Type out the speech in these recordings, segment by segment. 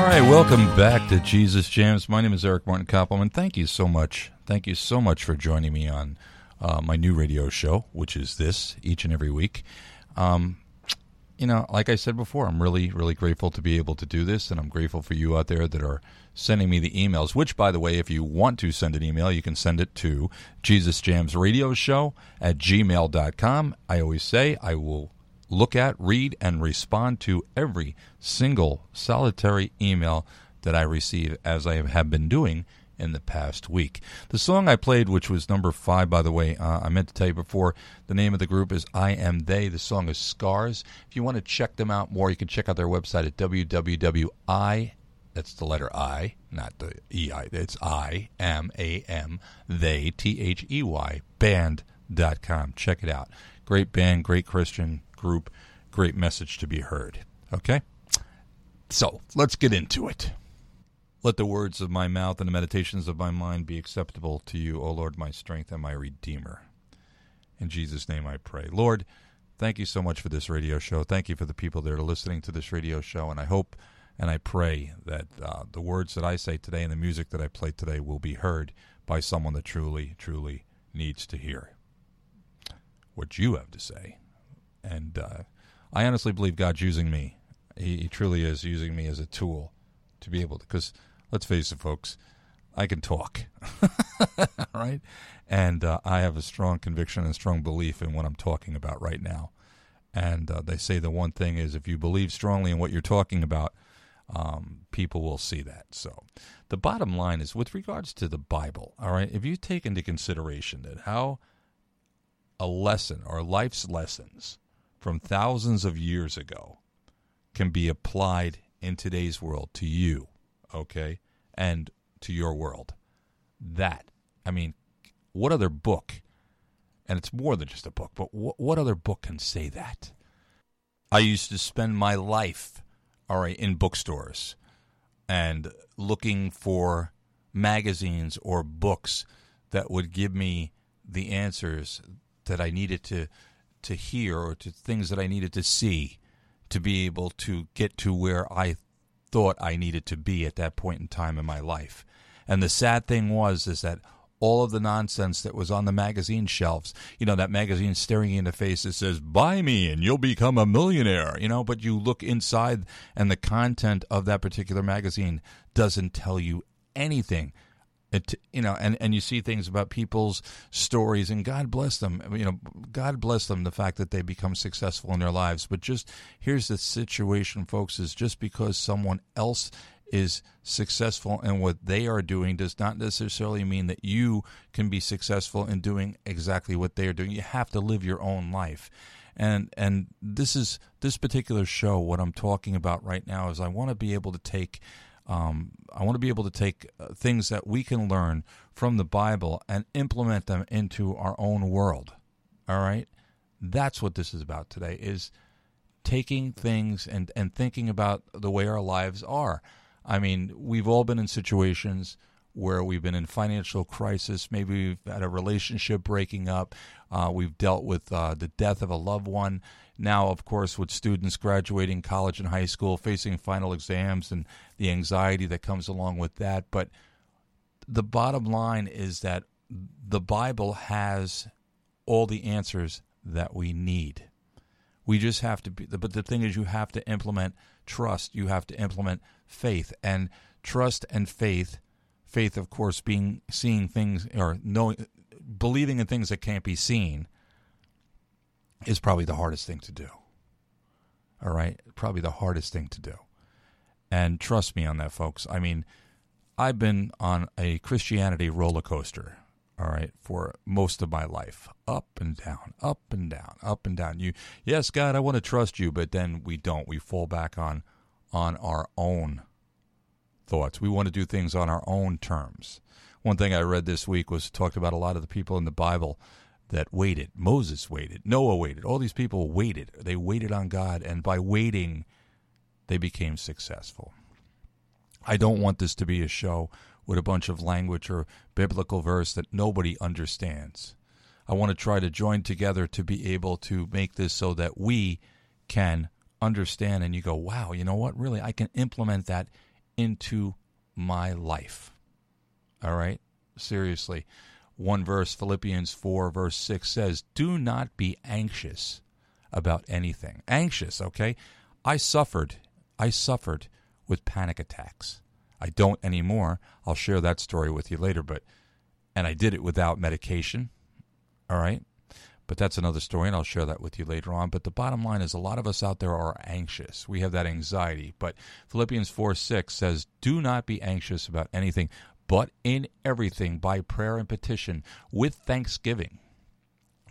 All right, welcome back to Jesus Jams. My name is Eric Martin Koppelman. Thank you so much. Thank you so much for joining me on uh, my new radio show, which is this each and every week. Um, you know, like I said before, I'm really, really grateful to be able to do this, and I'm grateful for you out there that are sending me the emails. Which, by the way, if you want to send an email, you can send it to Jesus Jams Radio Show at gmail.com. I always say I will look at, read, and respond to every single solitary email that I receive, as I have been doing in the past week. The song I played, which was number five, by the way, uh, I meant to tell you before, the name of the group is I Am They. The song is Scars. If you want to check them out more, you can check out their website at www.i that's the letter I, not the E I. It's I M A M they T H E Y band.com. Check it out. Great band, great Christian group, great message to be heard. Okay? So let's get into it. Let the words of my mouth and the meditations of my mind be acceptable to you, O Lord, my strength and my Redeemer. In Jesus' name I pray. Lord, thank you so much for this radio show. Thank you for the people that are listening to this radio show. And I hope and I pray that uh, the words that I say today and the music that I play today will be heard by someone that truly, truly needs to hear what you have to say. And uh, I honestly believe God's using me. He, he truly is using me as a tool to be able to, because let's face it, folks, I can talk, right? And uh, I have a strong conviction and strong belief in what I'm talking about right now. And uh, they say the one thing is if you believe strongly in what you're talking about, um, people will see that. So the bottom line is with regards to the Bible, all right, if you take into consideration that how a lesson or life's lessons from thousands of years ago can be applied in today's world to you, okay, and to your world. That, I mean, what other book, and it's more than just a book, but what, what other book can say that? I used to spend my life, all right, in bookstores and looking for magazines or books that would give me the answers that I needed to to hear or to things that I needed to see to be able to get to where I thought I needed to be at that point in time in my life. And the sad thing was is that all of the nonsense that was on the magazine shelves, you know, that magazine staring you in the face that says, buy me and you'll become a millionaire, you know, but you look inside and the content of that particular magazine doesn't tell you anything it, you know, and, and you see things about people's stories, and God bless them. You know, God bless them the fact that they become successful in their lives. But just here's the situation, folks: is just because someone else is successful in what they are doing does not necessarily mean that you can be successful in doing exactly what they are doing. You have to live your own life. And and this is this particular show. What I'm talking about right now is I want to be able to take um, I want to be able to take uh, things that we can learn from the Bible and implement them into our own world. All right? That's what this is about today is taking things and, and thinking about the way our lives are. I mean, we've all been in situations where we've been in financial crisis. Maybe we've had a relationship breaking up. Uh, we've dealt with uh, the death of a loved one. Now, of course, with students graduating college and high school, facing final exams and the anxiety that comes along with that. But the bottom line is that the Bible has all the answers that we need. We just have to be, but the thing is, you have to implement trust. You have to implement faith. And trust and faith faith, of course, being seeing things or knowing, believing in things that can't be seen, is probably the hardest thing to do. All right, probably the hardest thing to do. And trust me on that, folks. I mean, I've been on a Christianity roller coaster. all right, for most of my life. Up and down, up and down, up and down. You yes, God, I want to trust you, but then we don't. We fall back on on our own thoughts. We want to do things on our own terms. One thing I read this week was talked about a lot of the people in the Bible that waited. Moses waited, Noah waited. All these people waited. They waited on God and by waiting they became successful. I don't want this to be a show with a bunch of language or biblical verse that nobody understands. I want to try to join together to be able to make this so that we can understand and you go, wow, you know what? Really, I can implement that into my life. All right? Seriously. One verse, Philippians 4, verse 6 says, Do not be anxious about anything. Anxious, okay? I suffered. I suffered with panic attacks. I don't anymore. I'll share that story with you later, but and I did it without medication. All right? But that's another story and I'll share that with you later on. But the bottom line is a lot of us out there are anxious. We have that anxiety. But Philippians 4 6 says, Do not be anxious about anything, but in everything by prayer and petition with thanksgiving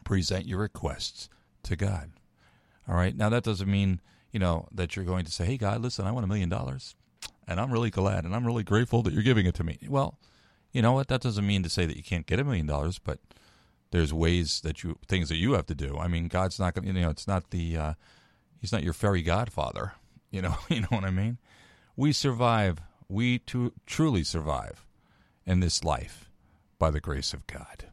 present your requests to God. All right? Now that doesn't mean, you know, that you're going to say, "Hey God, listen, I want a million dollars." and I'm really glad and I'm really grateful that you're giving it to me. Well, you know what? That doesn't mean to say that you can't get a million dollars, but there's ways that you things that you have to do. I mean, God's not going. You know, it's not the uh, He's not your fairy godfather. You know, you know what I mean. We survive. We to, truly survive in this life by the grace of God.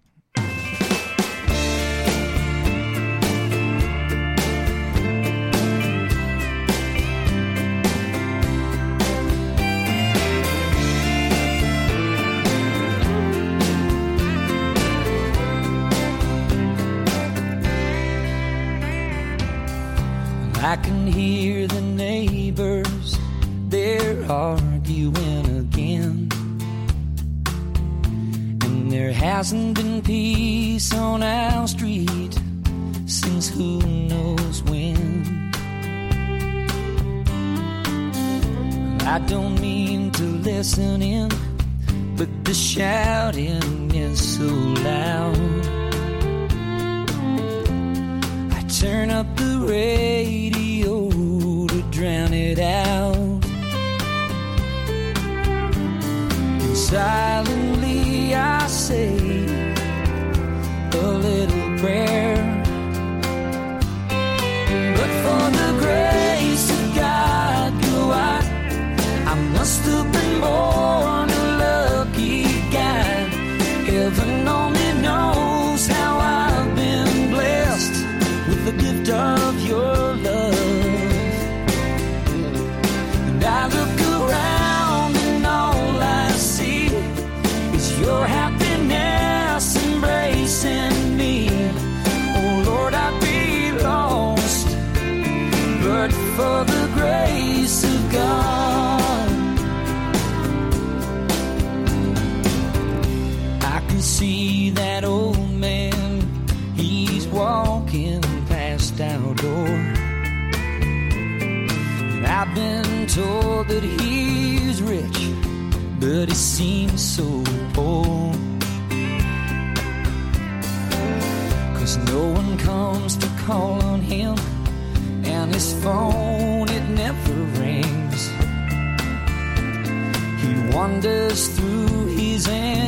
I can hear the neighbors, they're arguing again. And there hasn't been peace on our street since who knows when. I don't mean to listen in, but the shouting is so loud turn up the radio to drown it out. And silently I say a little prayer. For the grace of God. I can see that old man, he's walking past our door. I've been told that he's rich, but he seems so poor. Cause no one comes to call on him, and his phone, never rings. He wanders through his empty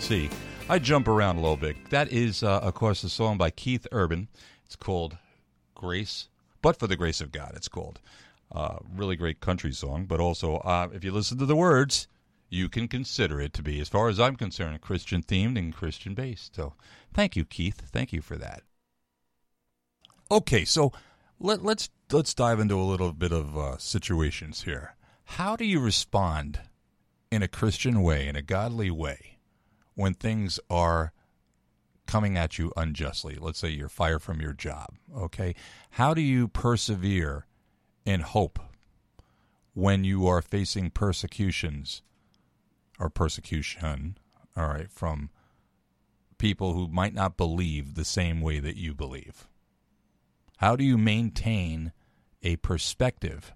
see. I jump around a little bit. That is, uh, of course, a song by Keith Urban. It's called Grace, but for the grace of God, it's called. Uh, really great country song, but also, uh, if you listen to the words, you can consider it to be, as far as I'm concerned, Christian themed and Christian based. So thank you, Keith. Thank you for that. Okay, so let, us let's, let's dive into a little bit of uh, situations here. How do you respond in a Christian way, in a godly way, when things are coming at you unjustly? Let's say you're fired from your job. Okay, how do you persevere in hope when you are facing persecutions or persecution? All right, from people who might not believe the same way that you believe. How do you maintain a perspective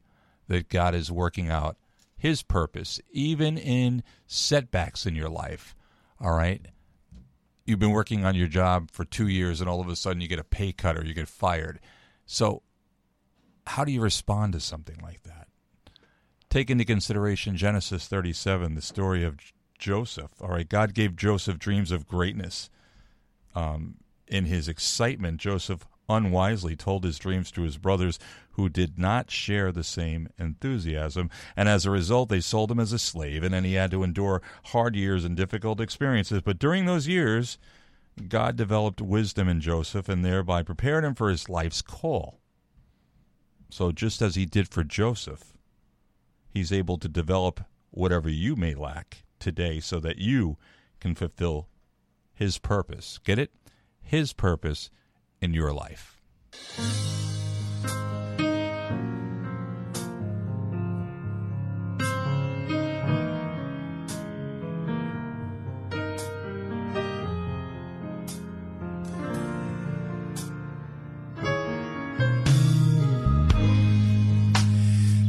that God is working out His purpose, even in setbacks in your life? All right. You've been working on your job for two years and all of a sudden you get a pay cut or you get fired. So, how do you respond to something like that? Take into consideration Genesis 37, the story of Joseph. All right. God gave Joseph dreams of greatness. Um, in his excitement, Joseph unwisely told his dreams to his brothers who did not share the same enthusiasm, and as a result, they sold him as a slave, and then he had to endure hard years and difficult experiences. But during those years, God developed wisdom in Joseph and thereby prepared him for his life's call. So, just as he did for Joseph, he's able to develop whatever you may lack today so that you can fulfill his purpose. Get it? His purpose in your life.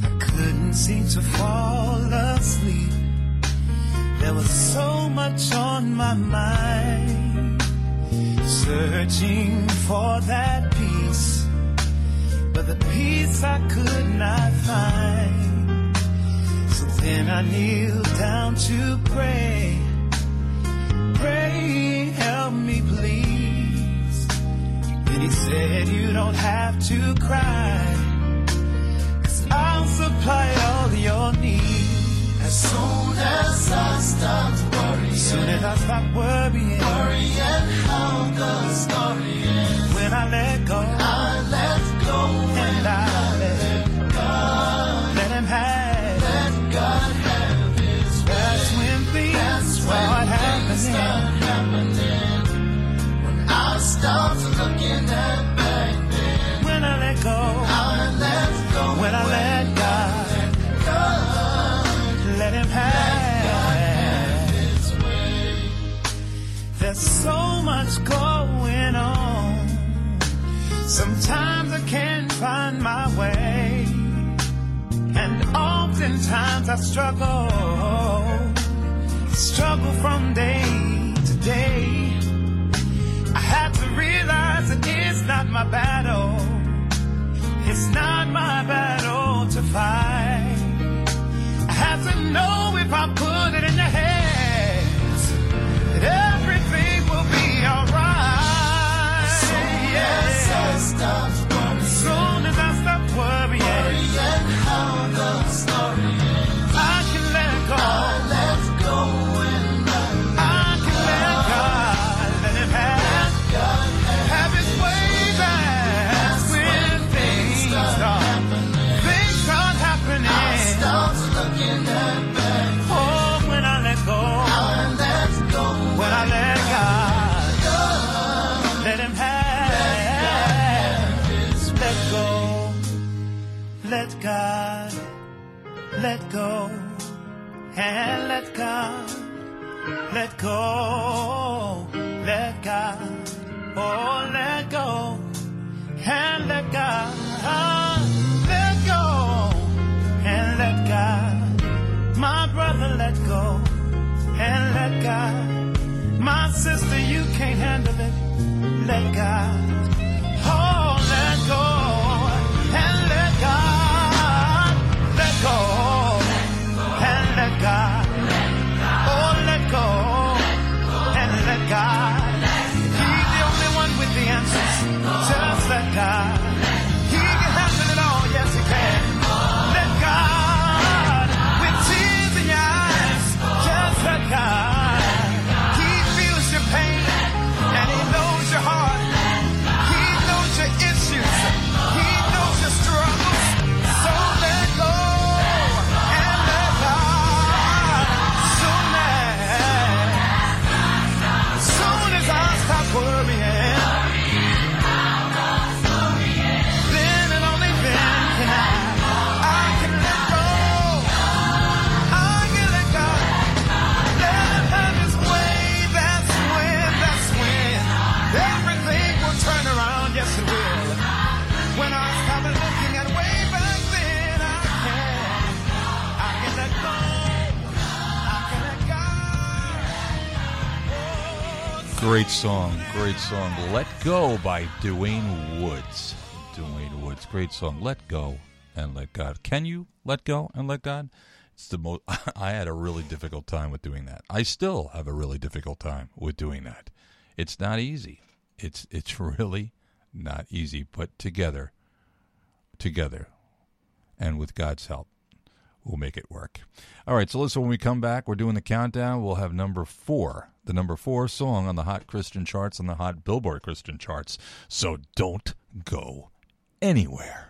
I couldn't seem to fall asleep. There was so much on my mind searching for that peace, but the peace I could not find. So then I kneeled down to pray. Pray, help me please. Then he said, You don't have to cry, cause I'll supply all your needs. As soon as I stop worrying, soon as I stop worrying, worrying how the story ends. When I let go, I let go, and I let God, let Him have, let God have His way. That's when things That's when start things happening. start happening. Much going on. Sometimes I can't find my way. And oftentimes I struggle. Struggle from day to day. Let go, let God, oh, let go, and let God, Great song, great song. Let Go by DeWayne Woods. DeWayne Woods, great song. Let Go and Let God. Can you let go and let God? It's the most. I had a really difficult time with doing that. I still have a really difficult time with doing that. It's not easy. It's it's really not easy. But together, together, and with God's help, we'll make it work. All right. So listen. When we come back, we're doing the countdown. We'll have number four, the number four song on the Hot Christian charts, on the Hot Billboard Christian charts. So don't go anywhere.